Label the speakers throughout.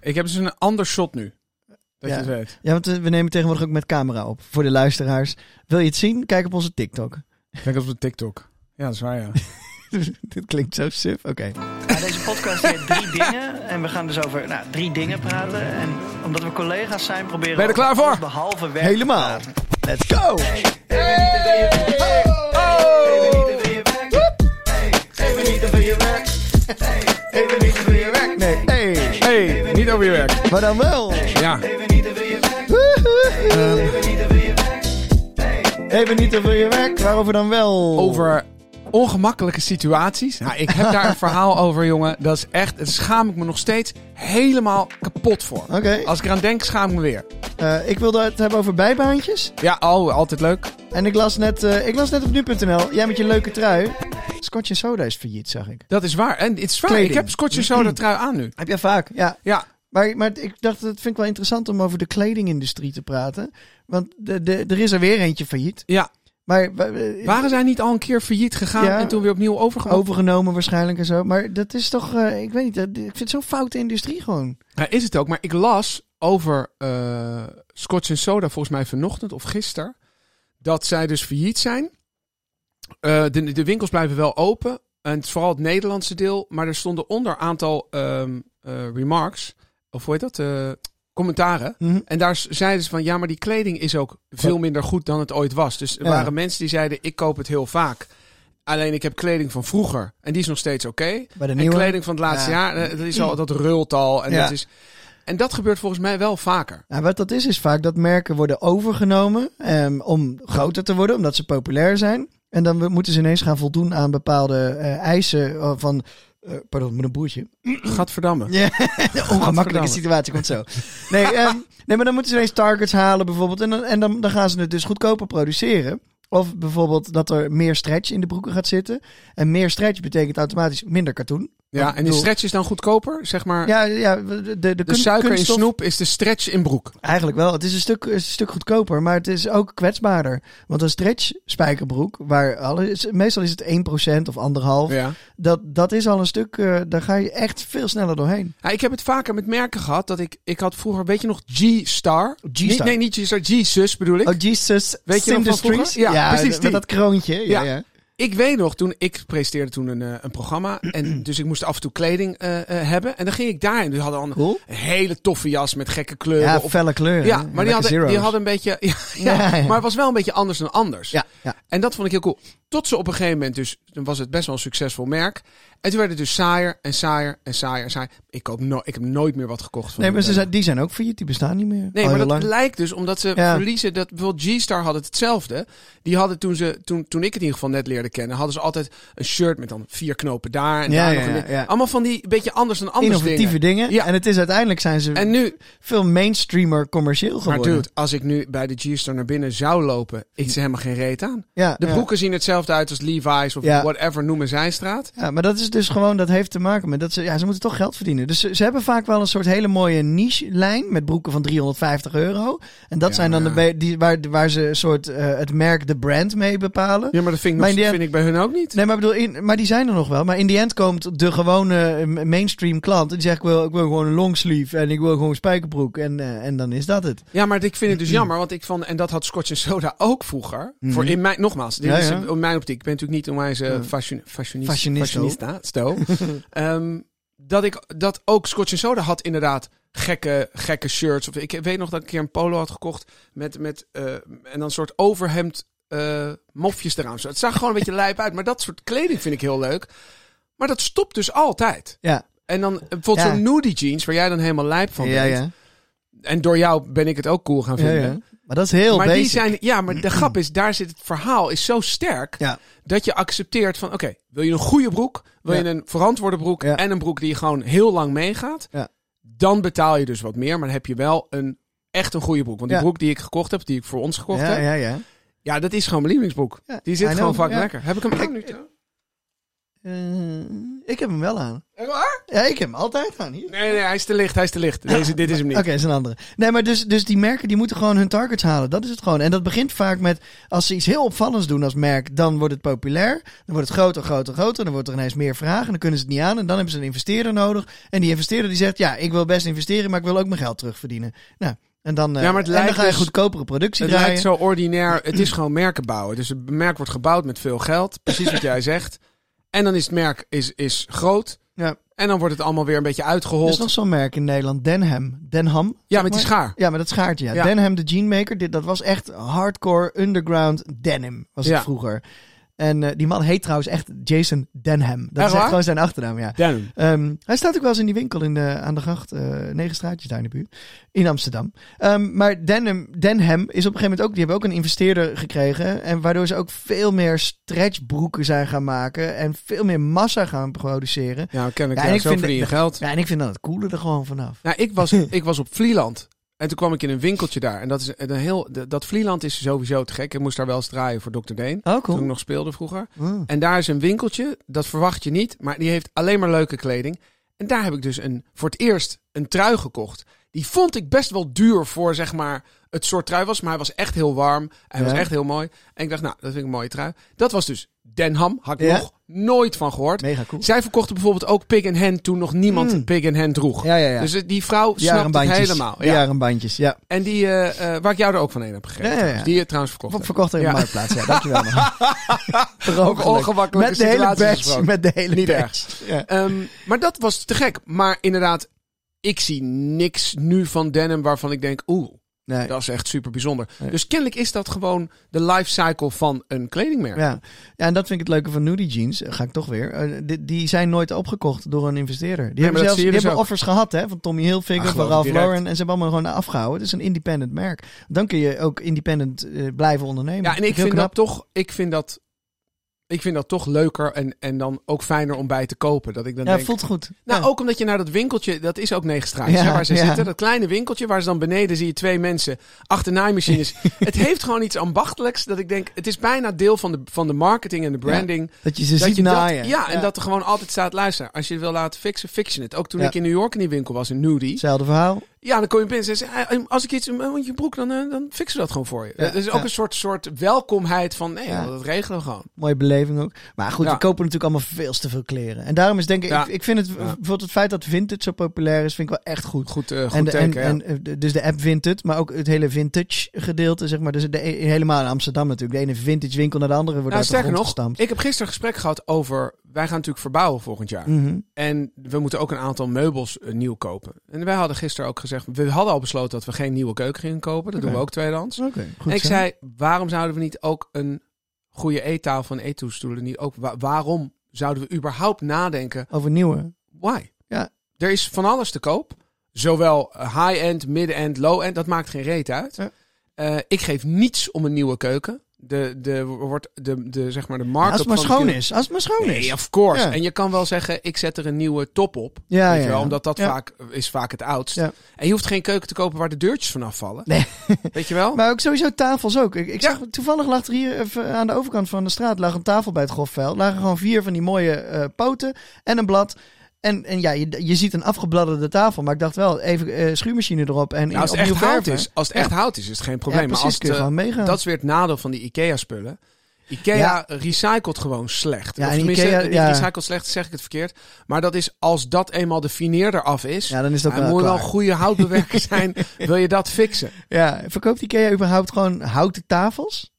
Speaker 1: Ik heb dus een ander shot nu. Dat
Speaker 2: Ja.
Speaker 1: je het weet.
Speaker 2: Ja, want eh, we nemen tegenwoordig ook met camera op. Voor de luisteraars. Wil je het zien? Kijk op onze TikTok.
Speaker 1: Kijk op de TikTok. Ja, dat is waar, ja.
Speaker 2: Dit klinkt zo suf. Oké.
Speaker 3: deze podcast heeft drie dingen. En we gaan dus over nou, drie dingen praten. En omdat we collega's zijn, proberen
Speaker 1: Ben je er
Speaker 3: we
Speaker 1: klaar voor?
Speaker 3: Behalve werk.
Speaker 2: Helemaal. Let's go! Nee, hey.
Speaker 1: Hey, niet over je werk.
Speaker 2: Maar dan wel.
Speaker 1: Ja.
Speaker 2: Even niet over je werk. Waarover dan wel?
Speaker 1: Over ongemakkelijke situaties. Nou, ik heb daar een verhaal over, jongen. Dat is echt, daar schaam ik me nog steeds helemaal kapot voor.
Speaker 2: Oké.
Speaker 1: Als ik eraan denk, schaam ik me weer.
Speaker 2: Eh, ik wilde het hebben over bijbaantjes.
Speaker 1: Ja, oh, altijd leuk.
Speaker 2: En ik las net, eh, ik las net op nu.nl. Jij met je leuke trui. Scotch en Soda is failliet, zag ik.
Speaker 1: Dat is waar. En het is waar.
Speaker 2: Kleding.
Speaker 1: Ik heb Scotch en Soda trui aan nu.
Speaker 2: Heb jij vaak? Ja.
Speaker 1: Ja,
Speaker 2: Maar, maar ik dacht, dat vind ik wel interessant om over de kledingindustrie te praten. Want de, de, er is er weer eentje failliet.
Speaker 1: ja.
Speaker 2: Maar eh,
Speaker 1: Waren zij niet al een keer failliet gegaan
Speaker 2: Ja.
Speaker 1: en toen weer opnieuw overgenomen?
Speaker 2: overgenomen waarschijnlijk en zo. Maar dat is toch, eh, ik weet niet, ik vind het zo'n foute industrie gewoon.
Speaker 1: Ja, is het ook. Maar ik las over eh Scotch Soda volgens mij vanochtend of gisteren. Dat zij dus failliet zijn. De, de winkels blijven wel open. En het is vooral het Nederlandse deel. Maar er stonden onder een aantal ehm, eh, remarks. Of hoe heet dat? Eh, commentaren.
Speaker 2: Mhm.
Speaker 1: En daar zeiden ze van, ja, maar die kleding is ook veel minder goed dan het ooit was. Dus er
Speaker 2: Ja.
Speaker 1: waren mensen die zeiden, ik koop het heel vaak. Alleen ik heb kleding van vroeger. En die is nog steeds oké.
Speaker 2: De
Speaker 1: En
Speaker 2: nieuwe.
Speaker 1: kleding van het laatste
Speaker 2: Ja.
Speaker 1: jaar, eh, dat, is al, dat rult al. En,
Speaker 2: Ja.
Speaker 1: dat is, en dat gebeurt volgens mij wel vaker.
Speaker 2: Nou, wat dat is, is vaak dat merken worden overgenomen ehm, om groter te worden, omdat ze populair zijn. En dan moeten ze ineens gaan voldoen aan bepaalde eh, eisen van... eh, pardon, met een boertje.
Speaker 1: Gadverdamme.
Speaker 2: Ja, ongemakkelijke situatie komt zo. Nee, ehm, nee, maar dan moeten ze ineens targets halen bijvoorbeeld. En, dan, en dan, dan gaan ze het dus goedkoper produceren. Of bijvoorbeeld dat er meer stretch in de broeken gaat zitten. En meer stretch betekent automatisch minder katoen.
Speaker 1: Ja, en die
Speaker 2: bedoel-
Speaker 1: stretch is dan goedkoper, zeg maar.
Speaker 2: Ja, ja de, de, de,
Speaker 1: de
Speaker 2: kun-
Speaker 1: suiker in snoep is de stretch in broek.
Speaker 2: Eigenlijk wel. Het is een stuk, een stuk goedkoper, maar het is ook kwetsbaarder. Want een stretch spijkerbroek, waar alles, meestal is het 1% of anderhalf.
Speaker 1: Ja.
Speaker 2: Dat, dat is al een stuk, eh, daar ga je echt veel sneller doorheen.
Speaker 1: Ja, ik heb het vaker met merken gehad dat ik, ik had vroeger, weet je nog, G-Star?
Speaker 2: G-Star.
Speaker 1: Nee, niet G-Star, G-Sus bedoel ik.
Speaker 2: Oh, Jesus.
Speaker 1: Weet je nog van vroeger? Ja, precies
Speaker 2: Met
Speaker 1: die.
Speaker 2: dat kroontje. Ja,
Speaker 1: Ja. Ik weet nog, toen ik presenteerde toen een, eh, een programma. En dus ik moest af en toe kleding eh, eh, hebben. En dan ging ik daarin. Die hadden al een,
Speaker 2: Cool.
Speaker 1: hele toffe jas met gekke kleuren.
Speaker 2: Ja,
Speaker 1: Of-
Speaker 2: felle kleuren.
Speaker 1: ja maar die hadden, die hadden een beetje... Ja, ja,
Speaker 2: Ja, ja.
Speaker 1: Maar het was wel een beetje anders dan anders.
Speaker 2: Ja, ja.
Speaker 1: En dat vond ik heel cool. Tot ze op een gegeven moment dus... Dan was het best wel een succesvol merk. En toen werd het dus saaier en saaier en saaier en saaier. Ik, koop no ik heb nooit meer wat gekocht van
Speaker 2: Nee, maar ze zijn, die zijn ook failliet. Die bestaan niet meer.
Speaker 1: Nee, maar dat
Speaker 2: lang.
Speaker 1: lijkt dus omdat ze verliezen. Dat bijvoorbeeld G-Star had het hetzelfde. Die hadden toen ze toen, toen ik het in ieder geval net leerde kennen, hadden ze altijd een shirt met dan vier knopen daar en
Speaker 2: Ja,
Speaker 1: daar
Speaker 2: ja,
Speaker 1: nog een.
Speaker 2: ja.
Speaker 1: Allemaal van die beetje anders dan anders
Speaker 2: Innovatieve
Speaker 1: dingen.
Speaker 2: dingen.
Speaker 1: Ja.
Speaker 2: En het is uiteindelijk zijn ze
Speaker 1: En nu,
Speaker 2: veel mainstreamer commercieel
Speaker 1: maar
Speaker 2: geworden.
Speaker 1: dude, als ik nu bij de G-Star naar binnen zou lopen, ik zie helemaal geen reet aan.
Speaker 2: ja,
Speaker 1: De broeken zien hetzelfde uit als Levi's of
Speaker 2: Ja.
Speaker 1: whatever noemen Zijstraat.
Speaker 2: Ja, maar dat is dus gewoon, dat heeft te maken met dat ze, ja, ze moeten toch geld verdienen. Dus ze, ze hebben vaak wel een soort hele mooie niche-lijn met broeken van 350 euro. En dat zijn dan de,
Speaker 1: maar-
Speaker 2: die, waar, waar ze een soort eh, het merk, de brand mee bepalen.
Speaker 1: Ja, maar dat vind ik,
Speaker 2: Maar
Speaker 1: nog, vind ik bij hun ook niet.
Speaker 2: Nee, maar, bedoel, in, maar die zijn er nog wel. Maar in die end komt de gewone eh, mainstream klant. Die zegt, ik wil, ik wil gewoon een longsleeve en ik wil gewoon een spijkerbroek. En, eh, en dan is dat het.
Speaker 1: Ja, maar ik vind het dus jammer, want ik vond, en dat had Scotch en Soda ook vroeger.
Speaker 2: Mhm.
Speaker 1: Voor in mijn, nogmaals, dit
Speaker 2: Ja,
Speaker 1: is
Speaker 2: ja.
Speaker 1: in mijn optiek. Ik ben natuurlijk niet onwijs uh,
Speaker 2: Ja.
Speaker 1: fashion, fashionista,
Speaker 2: Fashionista.
Speaker 1: sto. Ehm, dat ik dat ook Scotch en Soda had inderdaad gekke, gekke shirts. Of ik weet nog dat ik een keer een polo had gekocht met, met eh, en dan een soort overhemd eh, mofjes eraan. Zo, Het zag gewoon een beetje lijp uit, maar dat soort kleding vind ik heel leuk. Maar dat stopt dus altijd.
Speaker 2: Ja,
Speaker 1: En dan eh, bijvoorbeeld
Speaker 2: Ja.
Speaker 1: zo'n nudie jeans, waar jij dan helemaal lijp van
Speaker 2: ja,
Speaker 1: bent.
Speaker 2: ja.
Speaker 1: En door jou ben ik het ook cool gaan
Speaker 2: ja,
Speaker 1: vinden.
Speaker 2: ja. Maar dat is heel
Speaker 1: maar
Speaker 2: basic.
Speaker 1: die zijn, ja, maar de grap is, daar zit het verhaal is zo sterk
Speaker 2: Ja.
Speaker 1: dat je accepteert van, oké, wil je een goede broek, wil
Speaker 2: Ja.
Speaker 1: je een verantwoorde broek
Speaker 2: Ja.
Speaker 1: en een broek die gewoon heel lang meegaat,
Speaker 2: Ja.
Speaker 1: dan betaal je dus wat meer, maar dan heb je wel een echt een goede broek. Want die
Speaker 2: Ja.
Speaker 1: broek die ik gekocht heb, die ik voor ons gekocht
Speaker 2: Ja,
Speaker 1: heb,
Speaker 2: ja,
Speaker 1: dat is gewoon mijn lievelingsbroek.
Speaker 2: Ja,
Speaker 1: Die zit
Speaker 2: I
Speaker 1: gewoon
Speaker 2: know,
Speaker 1: vaak
Speaker 2: ja.
Speaker 1: lekker. Heb ik hem
Speaker 2: Ik-
Speaker 1: aan nu?
Speaker 2: Uh, ik heb hem wel aan.
Speaker 1: Echt waar?
Speaker 2: Ja, ik heb hem altijd aan. Hier.
Speaker 1: Nee, nee, hij is te licht, hij is te licht. Deze, dit is hem niet.
Speaker 2: Oké, okay, is een andere. Nee, maar dus, dus die merken die moeten gewoon hun targets halen. Dat is het gewoon. En dat begint vaak met, als ze iets heel opvallends doen als merk, dan wordt het populair. Dan wordt het groter, groter, groter. Dan wordt er ineens meer vragen. Dan kunnen ze het niet aan. En dan hebben ze een investeerder nodig. En die investeerder die zegt, ja, ik wil best investeren, maar ik wil ook mijn geld terugverdienen. Nou, en dan, uh, ja, maar het en dan ga je dus, goedkopere productie
Speaker 1: het
Speaker 2: draaien.
Speaker 1: Het lijkt zo ordinair. Het is gewoon merken bouwen. Dus het merk wordt gebouwd met veel geld. Precies wat jij zegt. En dan is het merk is, is groot. Ja. En dan wordt het allemaal weer een beetje uitgehold. Er
Speaker 2: is nog zo'n merk in Nederland, Denham. Denham.
Speaker 1: Ja, met die schaar.
Speaker 2: Ja, met dat schaartje. Ja. Denham, de jeanmaker. Dit, dat was echt hardcore underground denim, was het vroeger. En uh, die man heet trouwens echt Jason Denham. Dat is echt gewoon zijn achternaam, ja.
Speaker 1: Denham.
Speaker 2: Um, hij staat ook wel eens in die winkel in de, aan de gracht. Uh, negen straatjes daar in de buurt. In Amsterdam. Um, maar Denham, Denham is op een gegeven moment ook... Die hebben ook een investeerder gekregen. En waardoor ze ook veel meer stretchbroeken zijn gaan maken. En veel meer massa gaan produceren.
Speaker 1: Ja, ken ik. Ja, en ik vind, je geld.
Speaker 2: Ja, en ik vind dat het coole er gewoon vanaf.
Speaker 1: Nou, ik was, ik was op Vlieland. En toen kwam ik in een winkeltje daar. En dat is een heel. Dat Vlieland is sowieso te gek. Ik moest daar wel eens draaien voor Dr. Deen.
Speaker 2: Oh, cool.
Speaker 1: Toen ik nog speelde vroeger. Oh. En daar is een winkeltje. Dat verwacht je niet. Maar die heeft alleen maar leuke kleding. En daar heb ik dus een, voor het eerst een trui gekocht. Die vond ik best wel duur voor zeg maar het soort trui was. Maar hij was echt heel warm. Hij was echt heel mooi. En ik dacht, nou, dat vind ik een mooie trui. Dat was dus Denham. Had ik nog nooit van gehoord.
Speaker 2: Mega cool.
Speaker 1: Zij verkochten bijvoorbeeld ook Pig and Hen toen nog niemand mm. Pig and Hen droeg.
Speaker 2: Ja, ja, ja.
Speaker 1: Dus die vrouw snapt het helemaal.
Speaker 2: Ja. Jarenbandjes, ja.
Speaker 1: En die, uh, uh, waar ik jou er ook van een heb gegeven. Ja, ja, ja. Die je trouwens verkocht
Speaker 2: Verkocht in de marktplaats, ja. Dankjewel.
Speaker 1: ook ongemakkelijk.
Speaker 2: Met de hele batch. Met de hele
Speaker 1: Niet batch. Um, maar dat was te gek. Maar inderdaad, ik zie niks nu van denim waarvan ik denk, oeh, Nee. Dat is echt super bijzonder. Dus kennelijk is dat gewoon de life cycle van een kledingmerk.
Speaker 2: Ja, ja en dat vind ik het leuke van Nudie Jeans. Ga ik toch weer. Uh, die, die, zijn nooit opgekocht door een investeerder. Die hebben zelfs die dus hebben offers gehad hè, van Tommy Hilfiger, van Ralph Lauren. En ze hebben allemaal gewoon afgehouden. Het is een independent merk. Dan kun je ook independent uh, blijven ondernemen.
Speaker 1: Ja, en ik vind dat toch, ik vind dat ik vind dat toch leuker en, en dan ook fijner om bij te kopen. Dat ik dan
Speaker 2: ja,
Speaker 1: denk,
Speaker 2: voelt goed.
Speaker 1: Nou, ook omdat je naar dat winkeltje, dat is ook negen straatjes ja, waar ze zitten. Dat kleine winkeltje waar ze dan beneden zie je twee mensen achter naaimachines. het heeft gewoon iets ambachtelijks dat ik denk, het is bijna deel van de, van de marketing en de branding.
Speaker 2: dat je ze ziet naaien.
Speaker 1: ja, en dat er gewoon altijd staat, luister, als je het wil laten fixen, fix je het. Ook toen ik in New York in die winkel was, in Nudie.
Speaker 2: Hetzelfde verhaal.
Speaker 1: Ja, dan kom je binnen en zeg als ik iets in je broek, dan, eh, dan fixen we dat gewoon voor je. Ja, is ook een soort, soort welkomheid van, nee, dat regelen we gewoon.
Speaker 2: Mooie beleving ook. Maar goed, we kopen natuurlijk allemaal veel te veel kleren. En daarom is denk ik, ik, ik, vind het, bijvoorbeeld het feit dat Vintage zo populair is, vind ik wel echt goed.
Speaker 1: Goed, uh, goed
Speaker 2: en,
Speaker 1: teken,
Speaker 2: en, en, eh, Dus de app Vintage, maar ook het hele vintage gedeelte, zeg maar. Dus de, helemaal in Amsterdam natuurlijk. De ene vintage winkel naar de andere wordt nou, uit de nog,
Speaker 1: Ik heb gisteren een gesprek gehad over wij gaan natuurlijk verbouwen volgend jaar.
Speaker 2: Mhm.
Speaker 1: En we moeten ook een aantal meubels uh, nieuw kopen. En wij hadden gisteren ook gezegd, we hadden al besloten dat we geen nieuwe keuken gingen kopen. Dat doen we ook tweedehands.
Speaker 2: Okay,
Speaker 1: en ik zei, waarom zouden we niet ook een goede eettafel en eettoestoelen niet ook? waarom zouden we überhaupt nadenken
Speaker 2: over nieuwe?
Speaker 1: Why?
Speaker 2: Ja.
Speaker 1: Er is van alles te koop. Zowel high-end, midden-end, low-end. Dat maakt geen reet uit. Ja. Uh, ik geef niets om een nieuwe keuken de, de, wordt de, de, zeg maar de markt.
Speaker 2: Als het maar schoon is. Als het maar schoon
Speaker 1: nee,
Speaker 2: is.
Speaker 1: of course. En je kan wel zeggen, ik zet er een nieuwe top op. Ja, weet ja, je wel, omdat dat vaak is vaak het oudst. En je hoeft geen keuken te kopen waar de deurtjes vanaf vallen.
Speaker 2: Nee.
Speaker 1: Weet je wel?
Speaker 2: Maar ook sowieso tafels ook. Ik, ik zag toevallig lag er hier even aan de overkant van de straat lag een tafel bij het grofveld. Lagen gewoon vier van die mooie uh, poten en een blad. En, en ja, je, je ziet een afgebladderde tafel. Maar ik dacht wel, even uh, schuurmachine erop. En
Speaker 1: als, het echt hout is, als het echt hout is, is het geen probleem.
Speaker 2: maar
Speaker 1: als
Speaker 2: het, uh,
Speaker 1: dat is weer het nadeel van die IKEA-spullen. Ikea recycelt gewoon slecht.
Speaker 2: Ja,
Speaker 1: of
Speaker 2: tenminste, Ikea,
Speaker 1: ja. recycelt slecht, zeg ik het verkeerd. Maar dat is als dat eenmaal de fineer eraf is.
Speaker 2: Ja, dan is dat
Speaker 1: wel moet wel goede houtbewerker zijn. wil je dat fixen?
Speaker 2: Ja, verkoopt Ikea überhaupt gewoon houten tafels?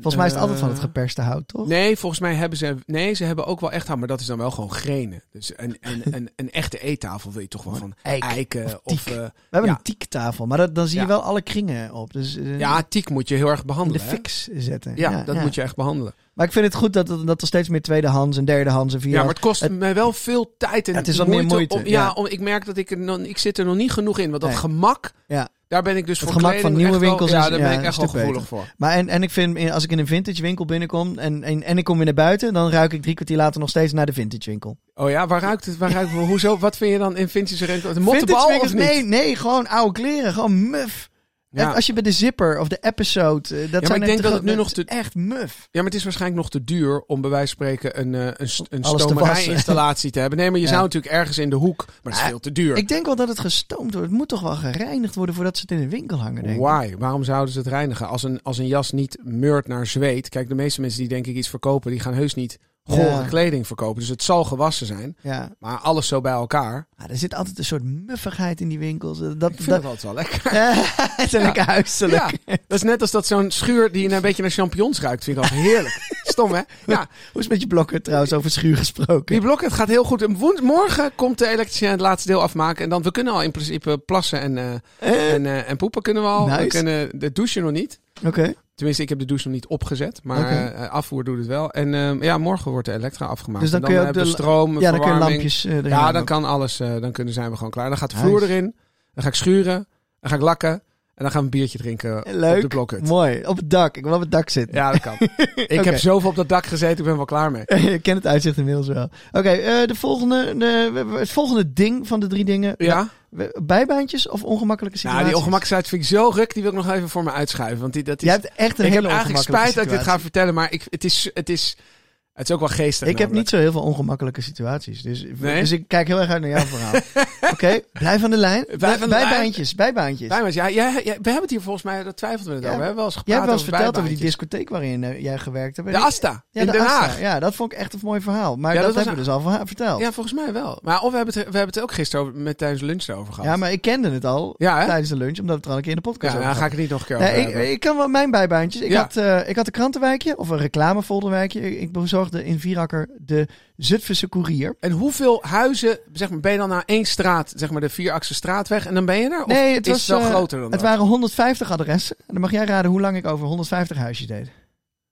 Speaker 2: Volgens mij is het altijd van het eh, geperste hout, toch?
Speaker 1: Nee, volgens mij hebben ze... Nee, ze hebben ook wel echt hout, maar dat is dan wel gewoon grenen. Dus een, een, een, een echte eettafel wil je toch wel van eiken of... of uh,
Speaker 2: We hebben een teaktafel, maar dat, dan zie je wel alle kringen op. Dus, uh,
Speaker 1: ja, tiek moet je heel erg behandelen.
Speaker 2: De fix zetten.
Speaker 1: Ja, dat moet je echt behandelen.
Speaker 2: Maar ik vind het goed dat, dat er steeds meer tweedehands en derdehands en vierdehands...
Speaker 1: Ja, maar het kost mij wel veel tijd en
Speaker 2: het is wat meer moeite.
Speaker 1: Om, ja, Om, ik merk dat ik er, nog, ik zit er nog niet genoeg in. Want dat gemak...
Speaker 2: Ja.
Speaker 1: Daar ben ik dus
Speaker 2: het
Speaker 1: voor
Speaker 2: gemak van nieuwe winkels.
Speaker 1: Wel, ja, daar ben ik echt wel gevoelig voor.
Speaker 2: Maar en, en ik vind, als ik in een vintage winkel binnenkom en, en, en ik kom weer naar buiten, dan ruik ik drie kwartier later nog steeds naar de vintage winkel.
Speaker 1: Oh ja, waar ruikt het? Waar ruikt het? Hoezo? Wat vind je dan in vintage winkel? De mottenbal of niet?
Speaker 2: Nee, nee, gewoon oude kleren. Gewoon muf.
Speaker 1: Ja.
Speaker 2: Als je bij de zipper of de episode, eh, dat
Speaker 1: maar
Speaker 2: zijn
Speaker 1: ik denk dat het nu nog te-
Speaker 2: echt muf.
Speaker 1: Ja, maar het is waarschijnlijk nog te duur om bij wijze van spreken een, eh, een, een stomerijinstallatie te hebben. Nee, maar je
Speaker 2: Ja.
Speaker 1: zou natuurlijk ergens in de hoek, maar dat is
Speaker 2: Ja,
Speaker 1: veel te duur.
Speaker 2: Ik denk wel dat het gestoomd wordt. Het moet toch wel gereinigd worden voordat ze het in de winkel hangen, denk ik.
Speaker 1: Why? Waarom zouden ze het reinigen? Als een, als een jas niet meurt naar zweet. Kijk, de meeste mensen die denk ik iets verkopen, die gaan heus niet gore
Speaker 2: Ja.
Speaker 1: kleding verkopen. Dus het zal gewassen zijn.
Speaker 2: Ja,
Speaker 1: Maar alles zo bij elkaar.
Speaker 2: Ah, er zit altijd een soort muffigheid in die winkels. Dat,
Speaker 1: Ik vind
Speaker 2: dat,
Speaker 1: het altijd wel lekker.
Speaker 2: het is een lekker huiselijk.
Speaker 1: Ja, dat is net als dat zo'n schuur die een beetje naar champignons ruikt. Vind ik altijd heerlijk. Stom, hè? Ja,
Speaker 2: Hoe is het met je blokken trouwens over schuur gesproken?
Speaker 1: die blokken, het gaat heel goed. Woens- morgen komt de elektricien het laatste deel afmaken. En dan, we kunnen al in principe plassen en, eh,
Speaker 2: Eh,
Speaker 1: en, eh, en poepen kunnen we al. We
Speaker 2: Nice.
Speaker 1: kunnen de douchen nog niet.
Speaker 2: Oké.
Speaker 1: Tenminste, ik heb de douche nog niet opgezet. Maar eh, afvoer doet het wel. En eh, ja, morgen wordt de elektra afgemaakt.
Speaker 2: Dus dan kun je ook de-
Speaker 1: stroom,
Speaker 2: Ja, dan kun je lampjes eh, erin
Speaker 1: Ja, dan kan alles. eh, dan kunnen, zijn we gewoon klaar. Dan gaat de vloer erin. Dan ga ik schuren. Dan ga ik lakken. En dan gaan we een biertje drinken
Speaker 2: Leuk.
Speaker 1: op de blokhut.
Speaker 2: Mooi. Op het dak. Ik wil op het dak zitten.
Speaker 1: Ja, dat kan. ik heb zoveel op dat dak gezeten. Ik ben wel klaar mee.
Speaker 2: Ik ken het uitzicht inmiddels wel. Oké, de volgende, de, het volgende ding van de drie dingen.
Speaker 1: Ja?
Speaker 2: Bijbaantjes of ongemakkelijke situaties?
Speaker 1: Nou, die ongemakkelijkheid vind ik zo ruk. Die wil ik nog even voor me uitschuiven. Want die, dat is...
Speaker 2: Jij hebt echt een
Speaker 1: ik heb
Speaker 2: hele
Speaker 1: eigenlijk
Speaker 2: ongemakkelijke
Speaker 1: spijt dat ik dit ga vertellen. Maar ik, het, is, het, is, het is ook wel geestig.
Speaker 2: Ik heb niet zo heel veel ongemakkelijke situaties. Dus,
Speaker 1: Nee?
Speaker 2: dus ik kijk heel erg uit naar jouw verhaal. Oké, blijf aan de lijn.
Speaker 1: Blijf aan de lijn.
Speaker 2: bijbaantjes, bijbaantjes.
Speaker 1: Ja, jij, jij- we hebben het hier volgens mij, dat twijfelden we het
Speaker 2: Ja.
Speaker 1: over. We hebben wel eens
Speaker 2: Jij
Speaker 1: gepraat
Speaker 2: hebt wel eens verteld over die discotheek waarin eh, jij gewerkt hebt.
Speaker 1: De Asta,
Speaker 2: ja,
Speaker 1: in
Speaker 2: de
Speaker 1: Den
Speaker 2: Asta.
Speaker 1: Haag.
Speaker 2: Ja, dat vond ik echt een mooi verhaal. Maar dat, hebben we dus al verteld.
Speaker 1: Ja, volgens mij wel. Maar of we hebben het, we hebben het ook gisteren over, met tijdens lunch erover gehad.
Speaker 2: Ja, maar ik kende het al tijdens de lunch, omdat we het er al een keer in de podcast
Speaker 1: Ja,
Speaker 2: over
Speaker 1: ga ik het niet nog een keer over
Speaker 2: ik, kan wel mijn bijbaantjes. Ik,
Speaker 1: Ja.
Speaker 2: had, eh, ik had een krantenwijkje, of een reclamefolderwijkje. Ik, ik bezorgde in Vierakker de Zutphense Courier.
Speaker 1: En hoeveel huizen, zeg maar, ben je dan naar één straat, zeg maar de vierachse straatweg, en dan ben je er? Of
Speaker 2: Nee, het
Speaker 1: is
Speaker 2: was,
Speaker 1: wel
Speaker 2: eh,
Speaker 1: groter dan
Speaker 2: Het
Speaker 1: dat?
Speaker 2: waren 150 adressen. En dan mag jij raden hoe lang ik over 150 huisjes deed.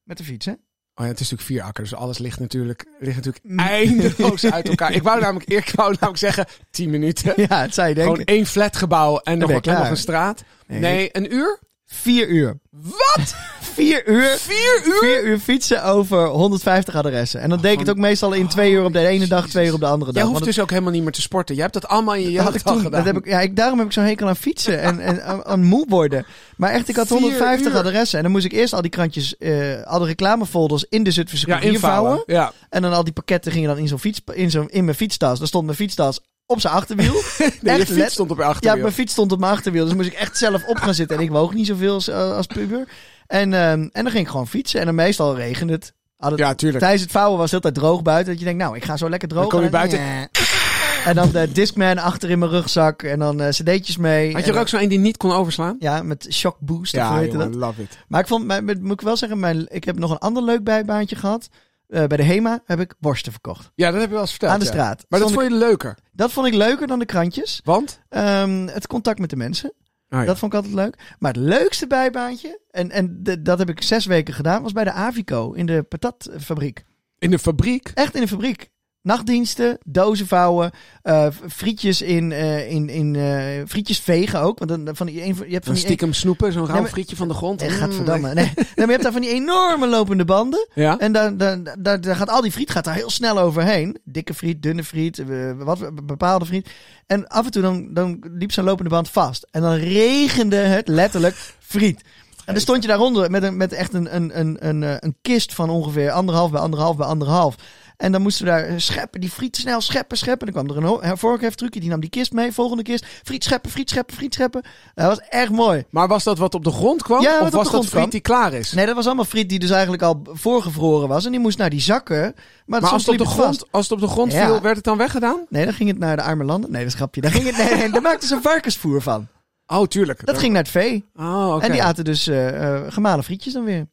Speaker 2: Met de fiets, hè?
Speaker 1: Oh ja, het is natuurlijk vier akker, dus alles ligt natuurlijk, ligt natuurlijk
Speaker 2: Mm.
Speaker 1: eindeloos uit elkaar. Ik wou namelijk, ik wou namelijk zeggen, 10 minuten.
Speaker 2: Ja, het zou je denken.
Speaker 1: Gewoon één flatgebouw en nog, nog een straat.
Speaker 2: Nee.
Speaker 1: Nee, een uur?
Speaker 2: Vier uur.
Speaker 1: Wat?
Speaker 2: Vier uur.
Speaker 1: Vier uur?
Speaker 2: Vier uur fietsen over 150 adressen. En dan deed ik het ook meestal in twee uur op de ene dag, twee uur op de andere dag.
Speaker 1: Jij hoeft
Speaker 2: Want
Speaker 1: dus ook helemaal niet meer te sporten. Jij hebt dat allemaal in je jeugd
Speaker 2: ik toen.
Speaker 1: gedaan.
Speaker 2: Dat heb ik, ja, ik, daarom heb ik zo'n hekel aan fietsen en, en aan, aan moe worden. Maar echt, ik had
Speaker 1: Vier
Speaker 2: 150
Speaker 1: uur.
Speaker 2: adressen. En dan moest ik eerst al die krantjes, eh al de reclamefolders in de Zutphense
Speaker 1: ja, invouwen. Ja.
Speaker 2: En dan al die pakketten gingen dan in zo'n fiets, in, zo'n in mijn fietstas. Daar stond mijn fietstas op zijn achterwiel.
Speaker 1: Nee, je fiets stond op je
Speaker 2: Ja,
Speaker 1: achterwiel.
Speaker 2: mijn fiets stond op mijn achterwiel. Dus moest ik echt zelf op gaan zitten. En ik woog niet zoveel als, eh, als puber. En, ehm, en dan ging ik gewoon fietsen. En dan meestal regende het. Had het
Speaker 1: Ja, tuurlijk.
Speaker 2: Tijdens het vouwen was het altijd droog buiten. Dat je denkt, nou, ik ga zo lekker droog.
Speaker 1: Dan kom je
Speaker 2: En dan-
Speaker 1: buiten.
Speaker 2: En dan de Discman achter in mijn rugzak. En dan eh, cd'tjes mee.
Speaker 1: Had je er ook zo een die niet kon overslaan?
Speaker 2: Ja, met shock boost. of hoe
Speaker 1: Ja,
Speaker 2: dat?
Speaker 1: jongen, love it.
Speaker 2: Maar ik vond, moet ik wel zeggen, mijn, ik heb nog een ander leuk bijbaantje gehad. Eh, bij de HEMA heb ik worsten verkocht.
Speaker 1: Ja, dat heb je wel eens verteld.
Speaker 2: aan de
Speaker 1: ja.
Speaker 2: straat.
Speaker 1: Maar dat
Speaker 2: Vond
Speaker 1: vond je leuker.
Speaker 2: dat vond ik leuker dan de krantjes.
Speaker 1: Want?
Speaker 2: Ehm, het contact met de mensen.
Speaker 1: Oh, ja.
Speaker 2: Dat vond ik altijd leuk. Maar het leukste bijbaantje, en, en de- dat heb ik zes weken gedaan, was bij de Avico in de patatfabriek.
Speaker 1: In de fabriek.
Speaker 2: Echt in de fabriek. Nachtdiensten, dozen vouwen, eh, frietjes in, eh, in, in eh, frietjes vegen ook. Want dan, van die, een, je hebt van die
Speaker 1: stiekem snoepen, zo'n rauw
Speaker 2: Nee,
Speaker 1: frietje van de grond.
Speaker 2: eh,
Speaker 1: Mm,
Speaker 2: gadverdamme. Nee, nee, maar je hebt daar van die enorme lopende banden.
Speaker 1: Ja?
Speaker 2: En daar, daar, daar, daar gaat al die friet gaat daar heel snel overheen. Dikke friet, dunne friet, wat, bepaalde friet. En af en toe dan, dan liep zo'n lopende band vast. En dan regende het letterlijk friet. En dan stond je daaronder met, een, met echt een, een, een, een, een kist van ongeveer anderhalf bij anderhalf bij anderhalf. En dan moesten we daar scheppen, die friet snel scheppen, scheppen. Dan kwam er een vorkheftrucje, die nam die kist mee. Volgende kist, friet scheppen, friet scheppen, friet scheppen. Dat was echt mooi.
Speaker 1: Maar was dat wat op de grond kwam?
Speaker 2: Ja,
Speaker 1: of was dat friet
Speaker 2: kwam.
Speaker 1: die klaar is?
Speaker 2: Nee, dat was allemaal friet die dus eigenlijk al voorgevroren was. En die moest naar die zakken. Maar,
Speaker 1: als het, op de
Speaker 2: vast.
Speaker 1: grond, als het op de grond
Speaker 2: Ja.
Speaker 1: viel, werd het dan weggedaan?
Speaker 2: Nee, dan ging het naar de arme landen. Nee, dat is grapje. Daar, ging het, nee, nee, daar maakten ze een varkensvoer van.
Speaker 1: Oh, tuurlijk.
Speaker 2: Dat ging naar het vee.
Speaker 1: Oh.
Speaker 2: En die aten dus eh, gemalen frietjes dan weer.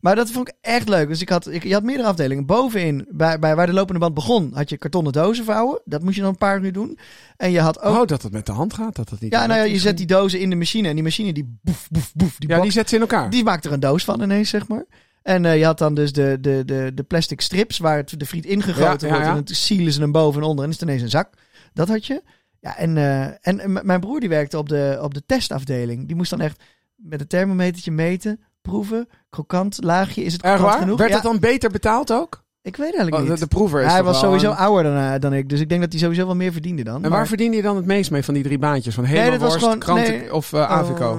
Speaker 2: Maar dat vond ik echt leuk. Dus ik had, ik, je had meerdere afdelingen. Bovenin, bij, bij waar de lopende band begon, had je kartonnen dozen vouwen. Dat moest je dan een paar uur doen. En je had ook...
Speaker 1: Oh, dat het met de hand gaat, dat het niet...
Speaker 2: ja, nou ja, je
Speaker 1: elektrisch
Speaker 2: zet die dozen in de machine. En die machine die boef, boef, boef. Die,
Speaker 1: Ja,
Speaker 2: box-
Speaker 1: die zet ze in elkaar.
Speaker 2: die maakt er een doos van ineens, zeg maar. En eh, je had dan dus de, de, de, de plastic strips waar het, de friet ingegoten
Speaker 1: Ja,
Speaker 2: wordt. En dan sealen ze hem boven en onder. En is het ineens een zak. Dat had je. Ja, en, eh, en, mijn broer die werkte op de, op de testafdeling. Die moest dan echt met een thermometertje meten, proeven. Krokant, laagje, is het
Speaker 1: Erg
Speaker 2: krokant
Speaker 1: waar?
Speaker 2: genoeg?
Speaker 1: Werd
Speaker 2: Ja,
Speaker 1: het dan beter betaald ook?
Speaker 2: Ik weet eigenlijk
Speaker 1: Oh,
Speaker 2: niet.
Speaker 1: de proever is
Speaker 2: hij was sowieso
Speaker 1: een-
Speaker 2: ouder dan, eh, dan ik. Dus ik denk dat hij sowieso wel meer verdiende dan.
Speaker 1: En
Speaker 2: Maar-
Speaker 1: waar verdiende je dan het meest mee van die drie baantjes? Van helemaal
Speaker 2: dat was
Speaker 1: worst,
Speaker 2: gewoon-
Speaker 1: kranten
Speaker 2: nee,
Speaker 1: of eh Avico?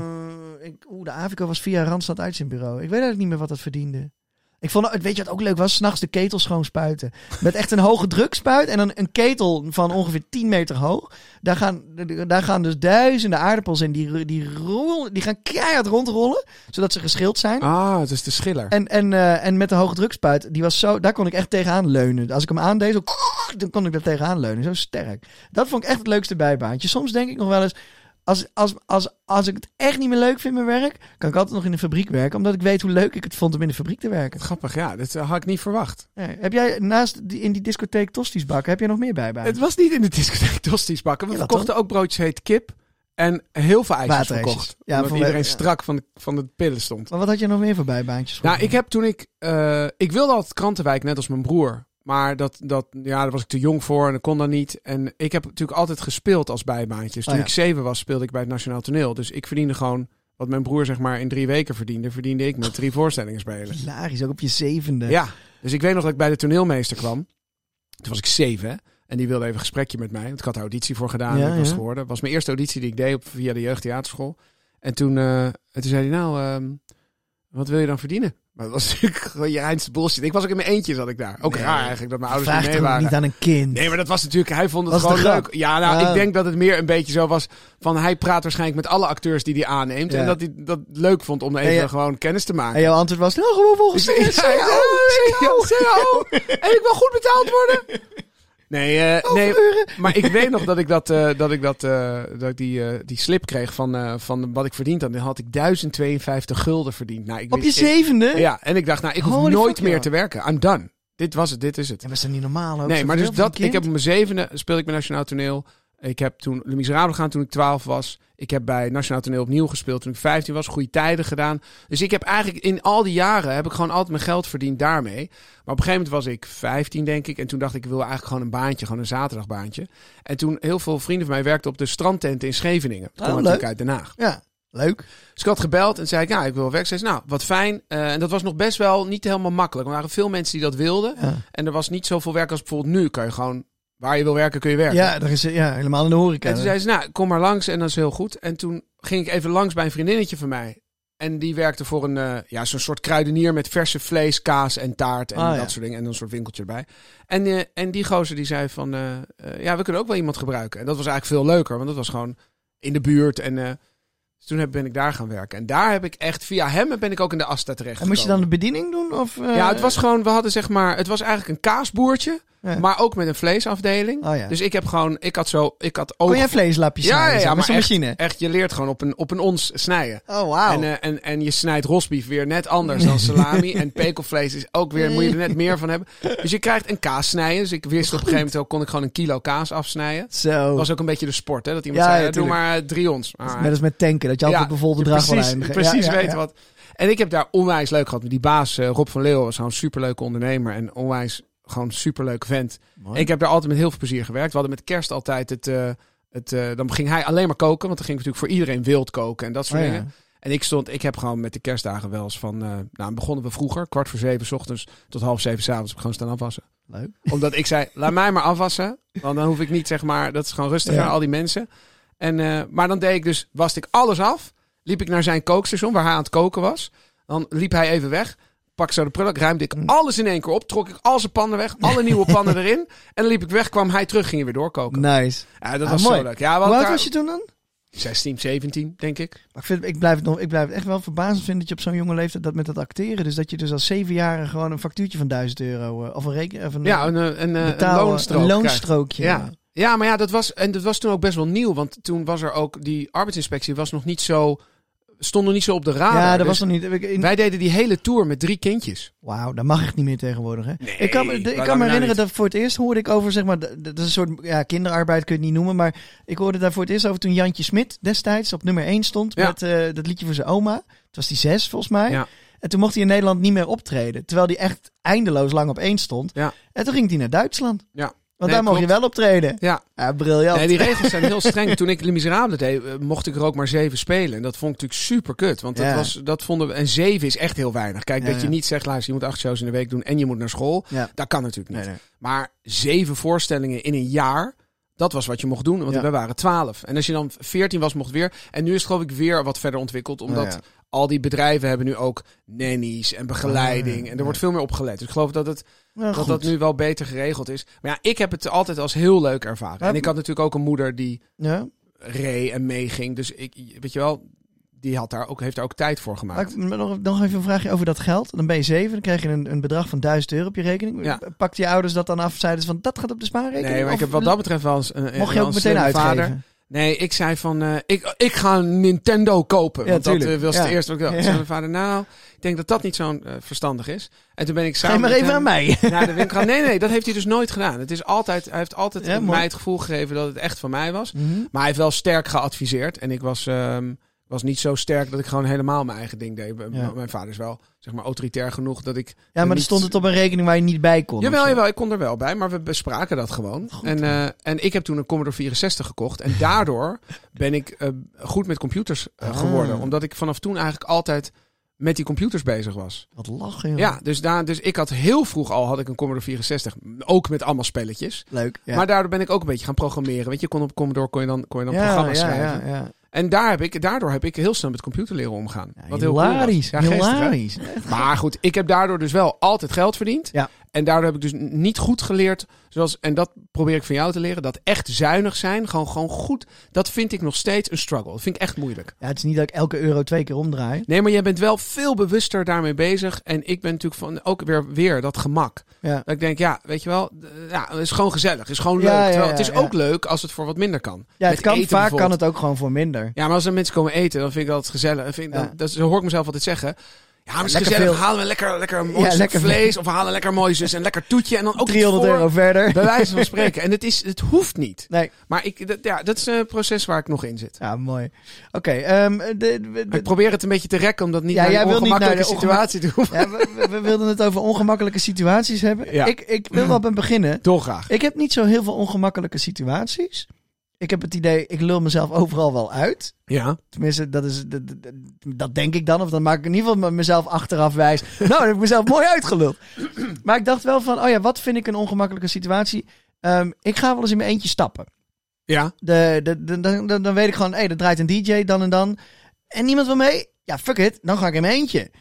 Speaker 2: Eh, Oeh, de Avico was via Randstad uitzendbureau. Ik weet eigenlijk niet meer wat dat verdiende. Ik vond, weet je wat ook leuk was? S'nachts de ketel schoon spuiten. Met echt een hoge drukspuit en dan een ketel van ongeveer 10 meter hoog. Daar gaan, daar gaan dus duizenden aardappels in. Die, die, rollen, die gaan keihard rondrollen, zodat ze geschild zijn.
Speaker 1: Ah, het is de schiller.
Speaker 2: En, en, uh, en met de hoge drukspuit, die was zo, daar kon ik echt tegenaan leunen. Als ik hem aandeed, zo, dan kon ik daar tegenaan leunen. Zo sterk. Dat vond ik echt het leukste bijbaantje. Soms denk ik nog wel eens, als, als, als, als ik het echt niet meer leuk vind, mijn werk, kan ik altijd nog in de fabriek werken. Omdat ik weet hoe leuk ik het vond om in de fabriek te werken.
Speaker 1: Grappig, ja. Dat had ik niet verwacht.
Speaker 2: Nee. Heb jij naast die, in die discotheek tosties bakken, heb jij nog meer bij bij?
Speaker 1: Het was niet in de discotheek tosties bakken. We ja, verkochten ook broodjes heet kip. En heel veel ijsjes verkocht. Ja, omdat iedereen strak van de, van de pillen stond.
Speaker 2: Maar wat had je nog meer voor bijbaantjes?
Speaker 1: Nou, ik heb toen ik... Uh, ik wilde altijd krantenwijk, net als mijn broer. Maar dat, dat, ja, daar was ik te jong voor en dat kon dan niet. En ik heb natuurlijk altijd gespeeld als bijbaantjes. Toen oh ik zeven was, speelde ik bij het Nationaal Toneel. Dus ik verdiende gewoon wat mijn broer zeg maar in drie weken verdiende, verdiende ik met drie voorstellingen spelen.
Speaker 2: Hilarisch, ook op je zevende.
Speaker 1: Ja, dus ik weet nog dat ik bij de toneelmeester kwam. Toen was ik zeven en die wilde even een gesprekje met mij. Want ik had de auditie voor gedaan ja, en ik was geworden. was mijn eerste auditie die ik deed op, via de jeugdtheaterschool. En toen, uh, en toen zei hij nou, uh, wat wil je dan verdienen? Maar dat was natuurlijk gewoon je eindste bullshit. Ik was ook in mijn eentje zat ik daar. Ook nee, raar eigenlijk dat mijn ouders niet mee waren.
Speaker 2: niet aan een kind.
Speaker 1: Nee, maar dat was natuurlijk... Hij vond het gewoon leuk. Ja, nou, ik denk dat het meer een beetje zo was van... Hij praat waarschijnik met alle acteurs die hij aanneemt. En dat hij dat leuk vond om even gewoon kennis te maken.
Speaker 2: En jouw antwoord was... Nou, gewoon volgens mij.
Speaker 1: En ik wil goed betaald worden. Nee, uh, nee maar ik weet nog dat ik, dat, uh, dat ik, dat, uh, dat ik die, die slip kreeg van, van wat ik verdiend had. Dan had ik 1052 gulden verdiend. Nou, ik
Speaker 2: Op je zevende?
Speaker 1: ja, en ik dacht, nou, ik hoef nooit meer te werken. I'm done. Dit was het, dit is het.
Speaker 2: En was dat niet normaal ook?
Speaker 1: Nee, maar dus dat, ik heb op mijn zevende speelde ik bij Nationaal Toneel. Ik heb toen Le Miserable gaan toen ik 12 was. Ik heb bij Nationaal Toneel opnieuw gespeeld toen ik 15 was. Goede tijden gedaan. Dus ik heb eigenlijk in al die jaren heb ik gewoon altijd mijn geld verdiend daarmee. Maar op een gegeven moment was ik 15 denk ik. En toen dacht ik, ik wil eigenlijk gewoon een baantje. Gewoon een zaterdagbaantje. En toen heel veel vrienden van mij werkten op de strandtent in Scheveningen. Dat oh, natuurlijk uit Den Haag.
Speaker 2: Ja. Leuk.
Speaker 1: Dus ik had gebeld en zei ik, ja, ik wil werk. Zei nou, wat fijn. Uh, en dat was nog best wel niet helemaal makkelijk. Er waren veel mensen die dat wilden. Ja. En er was niet zoveel werk als bijvoorbeeld nu. Kan je gewoon waar je wil werken, kun je werken.
Speaker 2: Ja, dat is ja, helemaal in de horeca.
Speaker 1: En toen zei ze, nou, kom maar langs en dat is heel goed. En toen ging ik even langs bij een vriendinnetje van mij. En die werkte voor een, uh, ja, zo'n soort kruidenier met verse vlees, kaas en taart en ah, dat soort dingen. En een soort winkeltje erbij. En, uh, en die gozer die zei van, uh, ja, we kunnen ook wel iemand gebruiken. En dat was eigenlijk veel leuker, want dat was gewoon in de buurt. En dus toen ben ik daar gaan werken. En daar heb ik echt, via hem ben ik ook in de Asta terecht
Speaker 2: En moest je dan de bediening doen? Of,
Speaker 1: Ja, het was gewoon, we hadden zeg maar, het was eigenlijk een kaasboertje. Maar ook met een vleesafdeling. Oh, ja. Dus ik heb gewoon, ik had zo, ik had ook.
Speaker 2: Kon jij vleeslapjes
Speaker 1: ja,
Speaker 2: snijden?
Speaker 1: Ja, ja,
Speaker 2: met zo'n machine.
Speaker 1: Echt, je leert gewoon op een, op een ons snijden.
Speaker 2: Oh, wauw.
Speaker 1: En, uh, en, en je snijdt rosbief weer net anders dan salami. en pekelvlees is ook weer, moet je er net meer van hebben. Dus je krijgt een kaas snijden. Dus ik wist op een gegeven moment ook, kon ik gewoon een kilo kaas afsnijden. Zo. Dat was ook een beetje de sport, hè. Dat iemand ja, zei, doe maar uh, drie ons.
Speaker 2: Ah, net als met tanken, dat je altijd bijvoorbeeld bedrag wil eindigen.
Speaker 1: Precies weet wat. En ik heb daar onwijs leuk gehad. Die baas, uh, Rob van Leeuwen, was gewoon een superleuke ondernemer. En onwijs gewoon superleuke vent. Ik heb daar altijd met heel veel plezier gewerkt. We hadden met kerst altijd het... Uh, het uh, dan ging hij alleen maar koken. Want dan ging natuurlijk voor iedereen wild koken en dat soort oh, dingen. En ik stond, ik heb gewoon met de kerstdagen wel eens van, uh, nou begonnen we vroeger, kwart voor zeven s ochtends tot half zeven s avonds, gewoon staan afwassen.
Speaker 2: Leuk.
Speaker 1: Omdat ik zei, laat mij maar afwassen, want dan hoef ik niet zeg maar, dat is gewoon rustig ja. al die mensen. En, uh, maar dan deed ik dus, was ik alles af, liep ik naar zijn kookstation waar hij aan het koken was. Dan liep hij even weg pak zo de prullenbak, ruimde ik alles in één keer op, trok ik al zijn pannen weg, alle nieuwe pannen erin. En dan liep ik weg, kwam hij terug, ging weer doorkoken.
Speaker 2: Nice.
Speaker 1: Ja, dat ah, was mooi. zo leuk. Ja,
Speaker 2: Hoe oud was je toen dan?
Speaker 1: 16, 17, denk ik.
Speaker 2: Maar ik, vind, ik, blijf het nog, ik blijf het echt wel verbazend vinden dat je op zo'n jonge leeftijd dat met dat acteren. Dus dat je dus als zevenjarige gewoon een factuurtje van 1000 euro uh, of een reken. Of een,
Speaker 1: ja, een, een, betaal, een loonstrook.
Speaker 2: Een loonstrookje.
Speaker 1: Ja. ja, maar ja, dat was, en dat was toen ook best wel nieuw. Want toen was er ook, die arbeidsinspectie was nog niet zo stonden niet zo op de radar.
Speaker 2: Ja, dat was dus nog niet.
Speaker 1: Wij deden die hele tour met drie kindjes.
Speaker 2: Wauw, dat mag echt niet meer tegenwoordig. Hè? Nee, ik kan, ik kan me herinneren dat voor het eerst hoorde ik over, zeg maar, dat is een soort ja, kinderarbeid, kun je het niet noemen. Maar ik hoorde daar voor het eerst over toen Jantje Smit destijds op nummer 1 stond. Met uh, dat liedje voor zijn oma. Het was die zes volgens mij. Ja. En toen mocht hij in Nederland niet meer optreden. Terwijl hij echt eindeloos lang op één stond. Ja. En toen ging hij naar Duitsland.
Speaker 1: Ja.
Speaker 2: Want daar mocht je wel optreden.
Speaker 1: Ja.
Speaker 2: ja. briljant.
Speaker 1: Nee, die regels zijn heel streng. Toen ik Les Miserables deed, eh, mocht ik er ook maar zeven spelen. En dat vond ik natuurlijk super kut. Want dat, was, dat vonden we... En zeven is echt heel weinig. Kijk, dat je niet zegt, luister, je moet acht shows in de week doen en je moet naar school. Dat kan natuurlijk niet. Maar zeven voorstellingen in een jaar Dat was wat je mocht doen, want we waren 12. En als je dan 14 was, mocht weer. En nu is het geloof ik weer wat verder ontwikkeld. Omdat al die bedrijven hebben nu ook nannies en begeleiding. En er wordt veel meer opgelet. Dus ik geloof dat het
Speaker 2: Nou,
Speaker 1: dat,
Speaker 2: goed.
Speaker 1: dat nu wel beter geregeld is. Maar ja, ik heb het altijd als heel leuk ervaren.
Speaker 2: Ja.
Speaker 1: En ik had natuurlijk ook een moeder die
Speaker 2: Ja.
Speaker 1: reed en meeging. Dus ik, weet je wel, die had daar ook, heeft daar ook tijd voor gemaakt.
Speaker 2: ik nog, nog even een vraagje over dat geld? Dan ben je zeven, dan krijg je een, een bedrag van 1000 euro op je rekening.
Speaker 1: Ja.
Speaker 2: Pakte je ouders dat dan af? Zeiden ze van dat gaat op de spaarrekening?
Speaker 1: Nee, maar ik heb wat dat betreft wel eens een
Speaker 2: Mocht je ook meteen uitgeven?
Speaker 1: vader. Nee, ik zei van, eh, ik, ik ga een Nintendo kopen.
Speaker 2: Ja,
Speaker 1: want dat eh, was
Speaker 2: Ja.
Speaker 1: het eerste wat ik dacht.
Speaker 2: Ja.
Speaker 1: Toen zei mijn vader, nou, ik denk dat dat niet zo'n eh, verstandig is. En toen ben ik
Speaker 2: Geef
Speaker 1: samen
Speaker 2: maar
Speaker 1: met
Speaker 2: even
Speaker 1: hem
Speaker 2: aan mij.
Speaker 1: naar de winkel. gaan. Nee, nee, dat heeft hij dus nooit gedaan. Het is altijd, hij heeft altijd mij het gevoel gegeven dat het echt van mij was.
Speaker 2: Mhm.
Speaker 1: Maar hij heeft wel sterk geadviseerd. En ik was, ehm, was niet zo sterk dat ik gewoon helemaal mijn eigen ding deed.
Speaker 2: Ja.
Speaker 1: Mijn vader is wel, zeg maar, autoritair genoeg dat ik...
Speaker 2: Ja, maar
Speaker 1: niet-
Speaker 2: dan stond het op een rekening waar je niet bij kon.
Speaker 1: Jawel, jawel, ik kon er wel bij, maar we bespraken dat gewoon.
Speaker 2: Goed,
Speaker 1: en, eh, en ik heb toen een Commodore 64 gekocht. En daardoor ben ik eh, goed met computers eh,
Speaker 2: Ah.
Speaker 1: geworden. Omdat ik vanaf toen eigenlijk altijd met die computers bezig was.
Speaker 2: Wat lachen, joh.
Speaker 1: Ja, dus, daar, dus ik had heel vroeg al had ik een Commodore 64. Ook met allemaal spelletjes.
Speaker 2: Leuk. Ja.
Speaker 1: Maar daardoor ben ik ook een beetje gaan programmeren. Weet je, kon op Commodore kon je dan, kon je dan
Speaker 2: ja,
Speaker 1: programma's
Speaker 2: ja,
Speaker 1: schrijven.
Speaker 2: Ja, ja.
Speaker 1: En daar heb ik, daardoor heb ik heel snel met computer leren omgaan.
Speaker 2: Ja,
Speaker 1: wat heel cool
Speaker 2: hilarisch.
Speaker 1: Ja, hè?
Speaker 2: hilarisch.
Speaker 1: Maar goed, ik heb daardoor dus wel altijd geld verdiend.
Speaker 2: Ja.
Speaker 1: En daardoor heb ik dus niet goed geleerd. Zoals, en dat probeer ik van jou te leren. Dat echt zuinig zijn. Gewoon, gewoon goed. Dat vind ik nog steeds een struggle. Dat vind ik echt moeilijk.
Speaker 2: Ja, het is niet dat ik elke euro twee keer omdraai.
Speaker 1: Nee, maar jij bent wel veel bewuster daarmee bezig. En ik ben natuurlijk van ook weer, weer dat gemak.
Speaker 2: Ja.
Speaker 1: Dat ik denk, ja, weet je wel. Ja, het is gewoon gezellig. Het is gewoon leuk.
Speaker 2: Ja, ja,
Speaker 1: Terwijl
Speaker 2: ja,
Speaker 1: het is ook leuk als het voor wat minder kan.
Speaker 2: Ja, het
Speaker 1: Met
Speaker 2: kan,
Speaker 1: eten
Speaker 2: vaak kan het ook gewoon voor minder.
Speaker 1: Ja, maar als er mensen komen eten, dan vind ik dat gezellig. Dan Vind ik, dan, dat, zo hoor ik mezelf altijd zeggen. Ja, maar het is
Speaker 2: lekker
Speaker 1: gezellig.
Speaker 2: veel.
Speaker 1: We halen we lekker, lekker mooi
Speaker 2: Ja,
Speaker 1: stuk
Speaker 2: lekker
Speaker 1: vlees. Of we halen lekker mooi zus en lekker toetje. En dan ook iets
Speaker 2: 300
Speaker 1: voor,
Speaker 2: euro verder.
Speaker 1: Bij wijze van spreken. En het, is, het hoeft niet.
Speaker 2: Nee.
Speaker 1: Maar ik, dat, ja, dat is een proces waar ik nog in zit.
Speaker 2: Ja, mooi. Oké, ehm, de-
Speaker 1: Maar
Speaker 2: de-
Speaker 1: ik probeer het een beetje te rekken om dat niet
Speaker 2: Ja,
Speaker 1: naar
Speaker 2: jij
Speaker 1: een
Speaker 2: wil niet naar de
Speaker 1: situatie te
Speaker 2: ja, we, we- wilden het over ongemakkelijke situaties hebben.
Speaker 1: Ja.
Speaker 2: Ik, ik wil wel beginnen.
Speaker 1: Dolgraag.
Speaker 2: Ik heb niet zo heel veel ongemakkelijke situaties. Ik heb het idee, ik lul mezelf overal wel uit.
Speaker 1: Ja.
Speaker 2: Tenminste, dat, is, dat, dat- dat denk ik dan. Of dan maak ik in ieder geval mezelf achteraf wijs. Nou, dan heb ik mezelf mooi uitgeluld. Maar ik dacht wel van, oh ja, wat vind ik een ongemakkelijke situatie? Ehm, ik ga wel eens in mijn eentje stappen.
Speaker 1: Ja.
Speaker 2: De, de, de- dan, dan, dan weet ik gewoon, hé, er draait een DJ dan en dan. En niemand wil mee. Ja, fuck it. Dan ga ik in mijn eentje.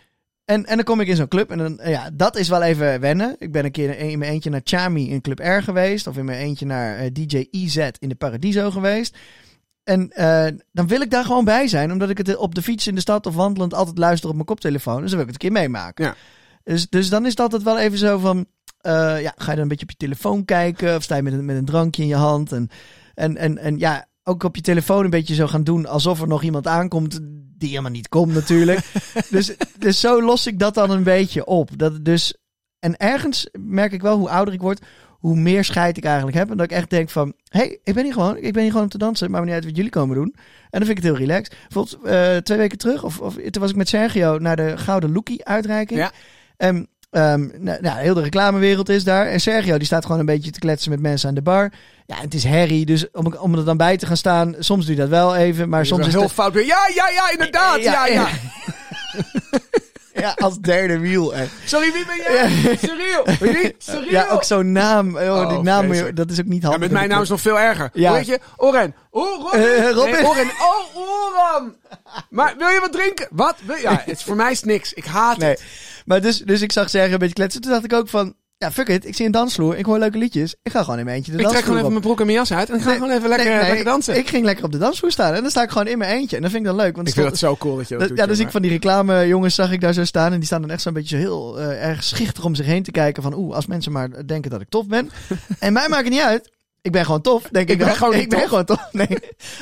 Speaker 2: En, en dan kom ik in zo'n club en dan, ja, dat is wel even wennen. Ik ben een keer in mijn eentje naar Chami in Club R geweest. Of in mijn eentje naar eh, DJ IZ in de Paradiso geweest. En eh, dan wil ik daar gewoon bij zijn. Omdat ik het op de fiets in de stad of wandelend altijd luister op mijn koptelefoon. Dus dan wil ik het een keer meemaken.
Speaker 1: Ja.
Speaker 2: Dus, dus dan is het altijd wel even zo van... eh, ja, ga je dan een beetje op je telefoon kijken? Of sta je met een, met een drankje in je hand? En, en, en, en ja, ook op je telefoon een beetje zo gaan doen... alsof er nog iemand aankomt die helemaal niet komt natuurlijk. dus, dus zo los ik dat dan een beetje op. Dat dus, en ergens merk ik wel hoe ouder ik word... hoe meer scheid ik eigenlijk heb. En dat ik echt denk van... hé, hey, ik ben hier gewoon. Ik ben hier gewoon om te dansen. Maar niet uit wat jullie komen doen. En dan vind ik het heel relaxed. Bijvoorbeeld eh, twee weken terug... Of, of toen was ik met Sergio naar de Gouden Lookie uitreiking.
Speaker 1: Ja.
Speaker 2: En ehm, nou, nou, heel de reclamewereld is daar. En Sergio die staat gewoon een beetje te kletsen met mensen aan de bar. Ja, het is herrie. Dus om, om er dan bij te gaan staan... Soms doe je dat wel even. Maar soms is
Speaker 1: heel
Speaker 2: het...
Speaker 1: fout weer. Ja, ja, ja, inderdaad. Ja, ja.
Speaker 2: Ja, als derde wiel. echt.
Speaker 1: Sorry, wie ben jij? Wie? Cyril.
Speaker 2: Ja, ook zo'n naam. Oh,
Speaker 1: Oh,
Speaker 2: die naam,
Speaker 1: vreselijk.
Speaker 2: dat is ook niet
Speaker 1: Ja,
Speaker 2: handig.
Speaker 1: met mijn naam is nog veel erger.
Speaker 2: Ja.
Speaker 1: Weet je? Oren. Oh, Robin.
Speaker 2: Eh, Robin.
Speaker 1: Nee, Oren. Oh, Oran. Maar wil je wat drinken? Wat? Ja, het is voor mij is het niks. Ik haat
Speaker 2: Nee.
Speaker 1: het.
Speaker 2: Maar dus, dus ik zag Sergio een beetje kletsen. Toen dacht ik ook van... Ja, fuck it. Ik zie een dansvloer. Ik hoor leuke liedjes. Ik ga gewoon in mijn eentje de
Speaker 1: Ik trek
Speaker 2: dansvloer
Speaker 1: gewoon even
Speaker 2: op.
Speaker 1: mijn broek en mijn jas uit en ik ga
Speaker 2: Nee,
Speaker 1: gewoon even lekker,
Speaker 2: Nee, nee,
Speaker 1: lekker dansen. Ik,
Speaker 2: Ik ging lekker op de dansvloer staan. En dan sta ik gewoon in mijn eentje. En dat vind ik dan leuk. Want er
Speaker 1: vind het zo cool dat je dat
Speaker 2: dat-
Speaker 1: doet.
Speaker 2: ja, dus ik van die reclame jongens zag ik daar zo staan. En die staan dan echt zo'n beetje zo heel eh, erg schichtig om zich heen te kijken. Van oeh, als mensen maar denken dat ik tof ben. en mij maakt het niet uit. Ik ben gewoon tof, denk ik.
Speaker 1: Ik ben
Speaker 2: dan.
Speaker 1: gewoon
Speaker 2: ik ben
Speaker 1: tof.
Speaker 2: gewoon tof. Nee.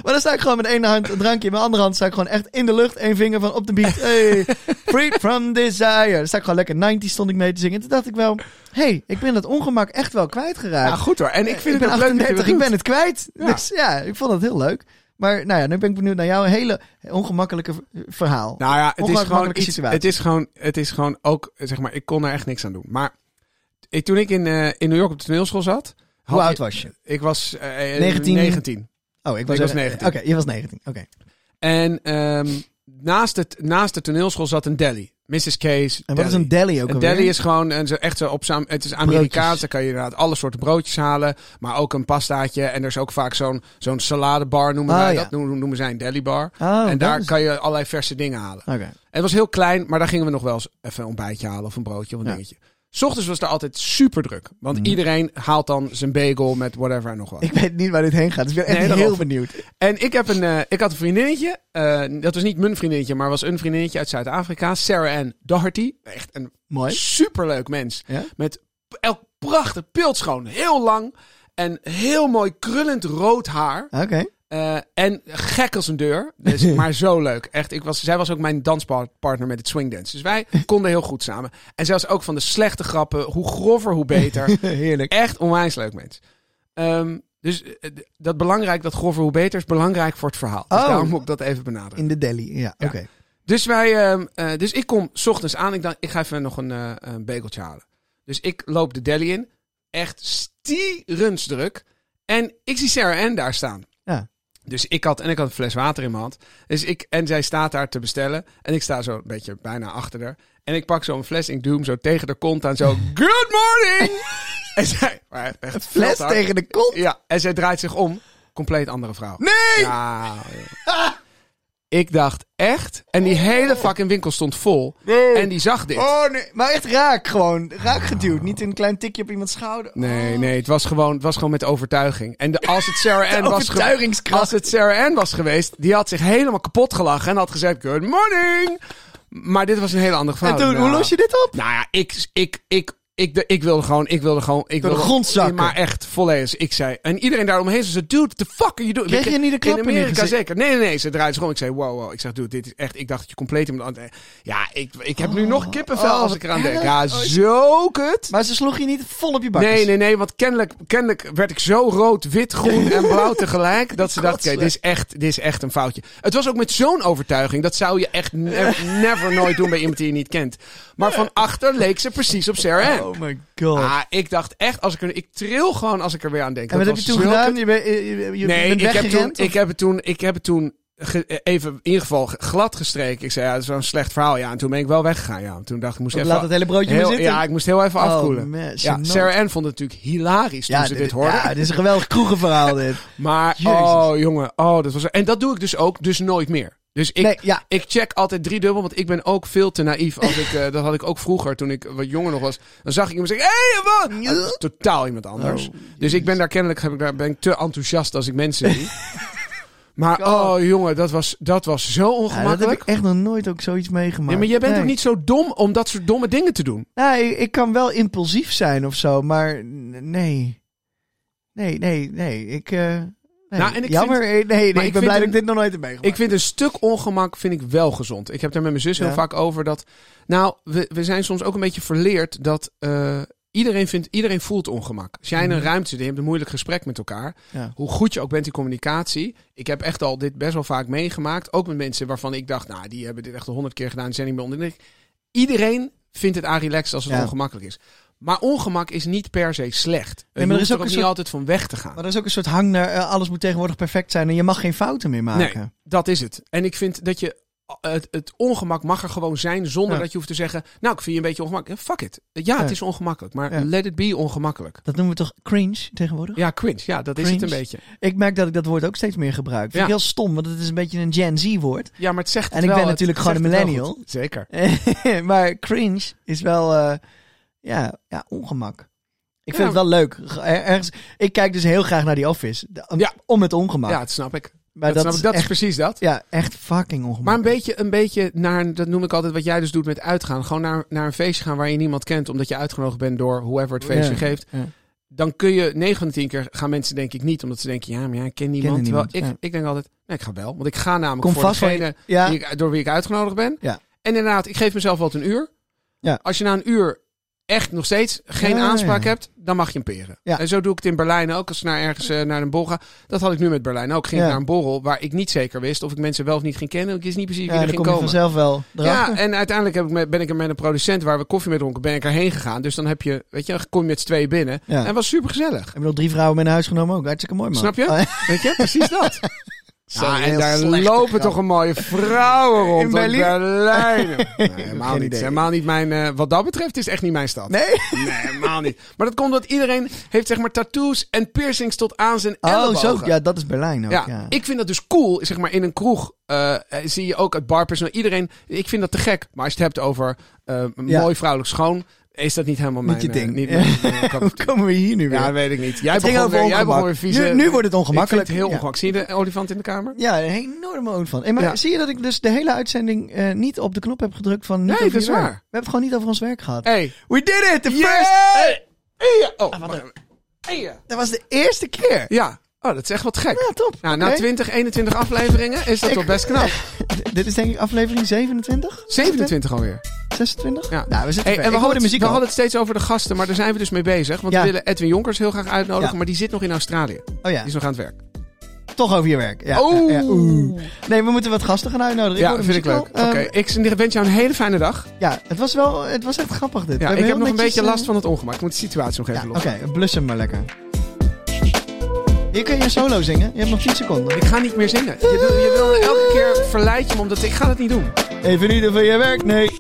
Speaker 2: Maar dan sta ik gewoon met één hand een drankje. In mijn andere hand sta ik gewoon echt in de lucht. één vinger van op de beat. Hey, freed from desire. Dan sta ik gewoon lekker 90 stond ik mee te zingen. En toen dacht ik wel, hey, ik ben dat ongemak echt wel kwijtgeraakt.
Speaker 1: Ja, goed hoor. En ik vind
Speaker 2: ik
Speaker 1: het
Speaker 2: ben
Speaker 1: ook leuk dat je
Speaker 2: 38,
Speaker 1: dat
Speaker 2: ik ben het kwijt.
Speaker 1: Ja.
Speaker 2: Dus ja, ik vond dat heel leuk. Maar nou ja, nu ben ik benieuwd naar jouw hele ongemakkelijke verhaal.
Speaker 1: Nou ja, het is, gewoon
Speaker 2: Ongemakkelijke
Speaker 1: iets,
Speaker 2: situatie.
Speaker 1: het is gewoon, het is gewoon ook, zeg maar, ik kon er echt niks aan doen. Maar ik, toen ik in, eh, in New York op de toneelschool zat,
Speaker 2: Hoe oud was je?
Speaker 1: Ik was eh,
Speaker 2: 19?
Speaker 1: 19.
Speaker 2: Oh, ik was,
Speaker 1: Ik was
Speaker 2: er-
Speaker 1: 19.
Speaker 2: Oké, je was 19. Oké.
Speaker 1: En ehm, naast, het, naast de toneelschool zat een deli. Mrs. Case.
Speaker 2: En wat is een deli ook
Speaker 1: Een
Speaker 2: alweer?
Speaker 1: deli is gewoon een, zo echt zo op. Het is Amerikaans. Dan kan je inderdaad alle soorten broodjes halen. Maar ook een pastaatje. En er is ook vaak zo'n zo'n saladebar noemen
Speaker 2: Ah,
Speaker 1: wij
Speaker 2: ja.
Speaker 1: dat. Noemen, noemen zij een delibar.
Speaker 2: Oh,
Speaker 1: en daar
Speaker 2: is-
Speaker 1: kan je allerlei verse dingen halen.
Speaker 2: Oké.
Speaker 1: Het was heel klein, maar daar gingen we nog wel eens even een ontbijtje halen of een broodje of een
Speaker 2: Ja.
Speaker 1: dingetje. 's Ochtends was er altijd super druk. Want
Speaker 2: Mhm.
Speaker 1: iedereen haalt dan zijn bagel met whatever en nog wat.
Speaker 2: Ik weet niet waar dit heen gaat, dus ik ben echt
Speaker 1: Nee,
Speaker 2: heel benieuwd.
Speaker 1: En ik, heb een, eh, ik had een vriendinnetje. eh, dat was niet mijn vriendinnetje, maar was een vriendinnetje uit Zuid-Afrika. Sarah Ann Doherty. Echt een
Speaker 2: Mooi.
Speaker 1: superleuk mens.
Speaker 2: Ja?
Speaker 1: Met elk prachtig beeldschoon. Heel lang. En heel mooi krullend rood haar.
Speaker 2: Oké.
Speaker 1: Eh, en gek als een deur. Dus, maar zo leuk. Echt, ik was, zij was ook mijn danspartner met het swingdance. Dus wij konden heel goed samen. En zij was ook van de slechte grappen. Hoe grover, hoe beter.
Speaker 2: Heerlijk.
Speaker 1: Echt onwijs leuk mens. Ehm, dus eh, dat belangrijk, dat grover hoe beter, is belangrijk voor het verhaal. Dus
Speaker 2: Oh.
Speaker 1: daarom moet ik dat even benadrukken.
Speaker 2: In de deli, ja.
Speaker 1: Ja.
Speaker 2: Oké.
Speaker 1: Dus, wij, ehm, eh, dus ik kom 's ochtends aan. Ik dacht, ik ga even nog een, een bageltje halen. Dus ik loop de deli in. Echt stierensdruk. En ik zie Sarah Ann daar staan. Dus ik had, en ik had een fles water in mijn hand. Dus ik, en zij staat daar te bestellen. En ik sta zo een beetje bijna achter haar. En ik pak zo een fles en ik doe hem zo tegen de kont aan. Zo, good morning! en zij, maar echt
Speaker 2: Fles tegen de kont.
Speaker 1: Ja, en zij draait zich om. Compleet andere vrouw.
Speaker 2: Nee!
Speaker 1: Ja. Ik dacht echt. En die hele fucking winkel stond vol. En die zag dit.
Speaker 2: Oh nee, maar echt raak gewoon. Raak geduwd. Niet een klein tikje op iemands schouder.
Speaker 1: Nee, nee, het was gewoon, het was gewoon met overtuiging. En de, als het Sarah Ann was geweest. Als het Sarah Ann was geweest, die had zich helemaal kapot gelachen en had gezegd: Good morning. Maar dit was een hele andere vrouw.
Speaker 2: En toen,
Speaker 1: Nou,
Speaker 2: hoe los je dit op?
Speaker 1: Nou ja, ik, ik, ik, ik, de- ik wilde gewoon, ik wilde gewoon, ik
Speaker 2: de
Speaker 1: wilde
Speaker 2: grond zakken.
Speaker 1: Maar echt volledig. Ik zei, en iedereen daaromheen zei, dude, the fuck are you doing?
Speaker 2: Kreeg je niet de klap
Speaker 1: in
Speaker 2: in
Speaker 1: Amerika zeker. Nee, nee, nee. Ze draaide zich om. Ik zei, wow, wow. Ik zeg, dude, dit is echt, ik dacht dat je compleet iemand aan Ja, ik, ik heb nu nog kippenvel
Speaker 2: oh,
Speaker 1: als
Speaker 2: wat
Speaker 1: ik eraan denk. Ja,
Speaker 2: Oh,
Speaker 1: zo kut.
Speaker 2: Maar ze sloeg je niet vol op je bakjes.
Speaker 1: Nee, nee, nee, want kennelijk, kennelijk werd ik zo rood, wit, groen en blauw tegelijk. Dat ze dacht, oké, dit, is echt, dit is echt een foutje. Het was ook met zo'n overtuiging. Dat zou je echt ne- never nooit doen bij iemand die je niet kent. Maar van achter leek ze precies op Sarah.
Speaker 2: Oh my god.
Speaker 1: Ah, ik dacht echt, als ik er, ik tril gewoon als ik er weer aan denk.
Speaker 2: en wat heb je toen
Speaker 1: zulke-
Speaker 2: gedaan? Je, bent- je,
Speaker 1: Nee,
Speaker 2: bent
Speaker 1: ik heb, toen, ik heb het toen, ik heb het toen ge- even in ieder geval glad gestreken. Ik zei, ja, dat is wel een slecht verhaal. Ja, en toen ben ik wel weggegaan. Ja, toen dacht ik, ik moest even...
Speaker 2: Laat het hele broodje maar
Speaker 1: heel,
Speaker 2: zitten.
Speaker 1: ja, ik moest heel even afkoelen.
Speaker 2: Oh, man,
Speaker 1: ja. Sarah Ann vond het natuurlijk hilarisch toen ze dit hoorde.
Speaker 2: Ja, dit is een geweldig kroegenverhaal dit.
Speaker 1: Maar,
Speaker 2: Jezus.
Speaker 1: oh jongen, oh, dat was... En dat doe ik dus ook, dus nooit meer. Dus ik,
Speaker 2: nee, ja.
Speaker 1: ik check altijd drie dubbel, want ik ben ook veel te naïef. Als ik, eh, dat had ik ook vroeger, toen ik wat jonger nog was. Dan zag ik iemand zeggen, hé, hey, wat? Dat is totaal iemand anders.
Speaker 2: Oh,
Speaker 1: dus ik ben daar kennelijk heb ik daar, ben ik te enthousiast als ik mensen zie. maar, oh jongen, dat was, dat was zo
Speaker 2: Ja, dat heb
Speaker 1: ongemakkelijk.
Speaker 2: ik echt nog nooit ook zoiets meegemaakt.
Speaker 1: Nee, maar jij bent
Speaker 2: Nee.
Speaker 1: ook niet zo dom om dat soort domme dingen te doen.
Speaker 2: Nou, ik, kan wel impulsief zijn of zo, maar nee. Nee, nee, nee. Ik, eh, nee.
Speaker 1: Nou, en ik
Speaker 2: Jammer, eh, nee, nee, ik,
Speaker 1: ik
Speaker 2: ben
Speaker 1: vind
Speaker 2: blij dat ik dit nog nooit heb meegemaakt.
Speaker 1: Ik vind een stuk ongemak vind ik wel gezond. Ik heb daar met mijn zus heel vaak over dat. Nou, we, we zijn soms ook een beetje verleerd dat eh, iedereen vindt, iedereen voelt ongemak. Als jij in een
Speaker 2: Mhm.
Speaker 1: ruimte zit en je hebt een moeilijk gesprek met elkaar,
Speaker 2: Ja.
Speaker 1: hoe goed je ook bent in communicatie. Ik heb echt al dit best wel vaak meegemaakt, ook met mensen waarvan ik dacht, nou, die hebben dit echt al honderd keer gedaan, die zijn niet meer onder. Iedereen vindt het aan relaxed als het
Speaker 2: Ja.
Speaker 1: ongemakkelijk is. Maar ongemak is niet per se slecht.
Speaker 2: maar
Speaker 1: je
Speaker 2: er is
Speaker 1: er
Speaker 2: ook
Speaker 1: niet
Speaker 2: soort-
Speaker 1: altijd van weg te gaan.
Speaker 2: Maar er is ook een soort hang naar eh, alles moet tegenwoordig perfect zijn en je mag geen fouten meer maken.
Speaker 1: Nee, dat is het. En ik vind dat je het, het ongemak mag er gewoon zijn zonder
Speaker 2: Ja.
Speaker 1: dat je hoeft te zeggen, nou, ik vind je een beetje ongemakkelijk. Fuck it. Ja, het
Speaker 2: Ja.
Speaker 1: is ongemakkelijk, maar
Speaker 2: Ja.
Speaker 1: let it be ongemakkelijk.
Speaker 2: Dat noemen we toch cringe tegenwoordig?
Speaker 1: Ja, cringe. Ja, dat is het een beetje.
Speaker 2: Ik merk dat ik dat woord ook steeds meer gebruik. Vind
Speaker 1: Ja.
Speaker 2: ik heel stom, want het is een beetje een Gen Z woord.
Speaker 1: Ja, maar het zegt het
Speaker 2: En ik
Speaker 1: wel.
Speaker 2: ben natuurlijk gewoon een millennial.
Speaker 1: Zeker.
Speaker 2: maar cringe is wel, eh, ja, ja, ongemak. Ik vind het wel leuk. Er- Ergens, ik kijk dus heel graag naar die Office.
Speaker 1: Ja.
Speaker 2: Om het ongemak.
Speaker 1: Ja, dat snap ik.
Speaker 2: maar
Speaker 1: dat
Speaker 2: dat, is
Speaker 1: precies dat.
Speaker 2: ja, echt fucking ongemak.
Speaker 1: Maar een beetje, een beetje naar, dat noem ik altijd wat jij dus doet met uitgaan. Gewoon naar, naar een feestje gaan waar je niemand kent, omdat je uitgenodigd bent door whoever het feestje
Speaker 2: Ja.
Speaker 1: geeft.
Speaker 2: Ja.
Speaker 1: Dan kun je 9 van de 10 keer gaan mensen denk ik niet, omdat ze denken, ja, maar ja, ik ken niemand.
Speaker 2: niemand,
Speaker 1: Terwijl
Speaker 2: ja.
Speaker 1: ik, ik denk altijd, nee, ik ga wel. Want ik ga namelijk
Speaker 2: Kom
Speaker 1: voor
Speaker 2: vast
Speaker 1: degene die ik, door wie ik uitgenodigd ben. En inderdaad, ik geef mezelf altijd een uur.
Speaker 2: Ja.
Speaker 1: Als je na een uur echt nog steeds geen
Speaker 2: Ja,
Speaker 1: aanspraak
Speaker 2: ja.
Speaker 1: hebt, dan mag je hem peren.
Speaker 2: Ja.
Speaker 1: En zo doe ik het in Berlijn ook. Als ik naar ergens eh, naar een borrel ga. Dat had ik nu met Berlijn ook. Ging
Speaker 2: Ja.
Speaker 1: ik naar een borrel waar ik niet zeker wist of ik mensen wel of niet ging kennen. Ik wist niet precies wie
Speaker 2: ja,
Speaker 1: er ging
Speaker 2: kom vanzelf wel erachter.
Speaker 1: Ja, en uiteindelijk heb ik met, ben ik er met een producent waar we koffie mee dronken, ben ik erheen gegaan. Dus dan heb je, weet je, dan kom je met z'n tweeën binnen.
Speaker 2: Ja.
Speaker 1: En was super gezellig.
Speaker 2: Heb je nog drie vrouwen mee naar huis genomen ook? Hartstikke mooi man.
Speaker 1: Snap je?
Speaker 2: Oh,
Speaker 1: Weet je, precies dat. Ja, en daar lopen toch een mooie vrouwen rond in
Speaker 2: Berlijn.
Speaker 1: Berlijn. Nee, helemaal niet. Helemaal niet mijn. eh, wat dat betreft is echt niet mijn stad.
Speaker 2: Nee?
Speaker 1: Nee, helemaal niet. Maar dat komt omdat iedereen heeft zeg maar tattoos en piercings tot aan zijn
Speaker 2: Oh,
Speaker 1: ellebogen.
Speaker 2: zo. Ja, dat is Berlijn ook.
Speaker 1: Ja,
Speaker 2: Ja,
Speaker 1: ik vind dat dus cool. Zeg maar in een kroeg eh, zie je ook het barpersoneel. Iedereen, ik vind dat te gek. Maar als je het hebt over eh,
Speaker 2: Ja.
Speaker 1: mooi vrouwelijk schoon, is dat niet helemaal mijn
Speaker 2: Niet je
Speaker 1: eh,
Speaker 2: ding.
Speaker 1: niet mijn-
Speaker 2: Hoe
Speaker 1: tea.
Speaker 2: komen we hier nu weer?
Speaker 1: Ja, weet ik niet. Jij begon weer, jij begon
Speaker 2: ongemak.
Speaker 1: weer vieze...
Speaker 2: Nu- nu wordt het
Speaker 1: Ik
Speaker 2: ongemakkelijk.
Speaker 1: vind het heel ongemakkelijk. Zie je de olifant in de kamer?
Speaker 2: Ja, een enorme olifant. Hey, maar
Speaker 1: Ja.
Speaker 2: zie je dat ik dus de hele uitzending eh, niet op de knop heb gedrukt van...
Speaker 1: Nee, dat is waar.
Speaker 2: We hebben het gewoon niet over ons werk gehad.
Speaker 1: Hey.
Speaker 2: We did it! The first...
Speaker 1: Hey. Hey. Oh,
Speaker 2: wat een-
Speaker 1: even. Hey.
Speaker 2: Dat was de eerste keer.
Speaker 1: Ja. Oh, dat is echt wat gek.
Speaker 2: Ja, top.
Speaker 1: Nou, na
Speaker 2: Oké.
Speaker 1: 20, 21 afleveringen is dat toch best knap.
Speaker 2: Dit is denk ik aflevering 27?
Speaker 1: 27 alweer.
Speaker 2: 26?
Speaker 1: Ja.
Speaker 2: Nou, we zitten
Speaker 1: Hey, en we hadden,
Speaker 2: de muziek
Speaker 1: we hadden het steeds over de gasten, maar daar zijn we dus mee bezig. Want
Speaker 2: Ja.
Speaker 1: we willen Edwin Jonkers heel graag uitnodigen,
Speaker 2: Ja.
Speaker 1: maar die zit nog in Australië.
Speaker 2: Oh ja,
Speaker 1: Die is nog aan het werk.
Speaker 2: toch over je werk. Ja,
Speaker 1: oeh.
Speaker 2: Nee, we moeten wat gasten gaan uitnodigen.
Speaker 1: Ja, vind ik leuk. Oké,
Speaker 2: Ehm,
Speaker 1: ik wens jou een hele fijne dag.
Speaker 2: ja, het was wel, het was echt grappig dit.
Speaker 1: Ja, ik heb nog een beetje
Speaker 2: eh,
Speaker 1: last van het ongemak. Ik moet de situatie nog even
Speaker 2: oké,
Speaker 1: lossen.
Speaker 2: blus hem maar lekker. Hier kun je een solo zingen. Je hebt nog 10 seconden.
Speaker 1: Ik ga niet meer zingen. Je, wil- je wil elke keer verleid je me, omdat ik ga dat niet doen.
Speaker 2: Even niet van je werk, nee.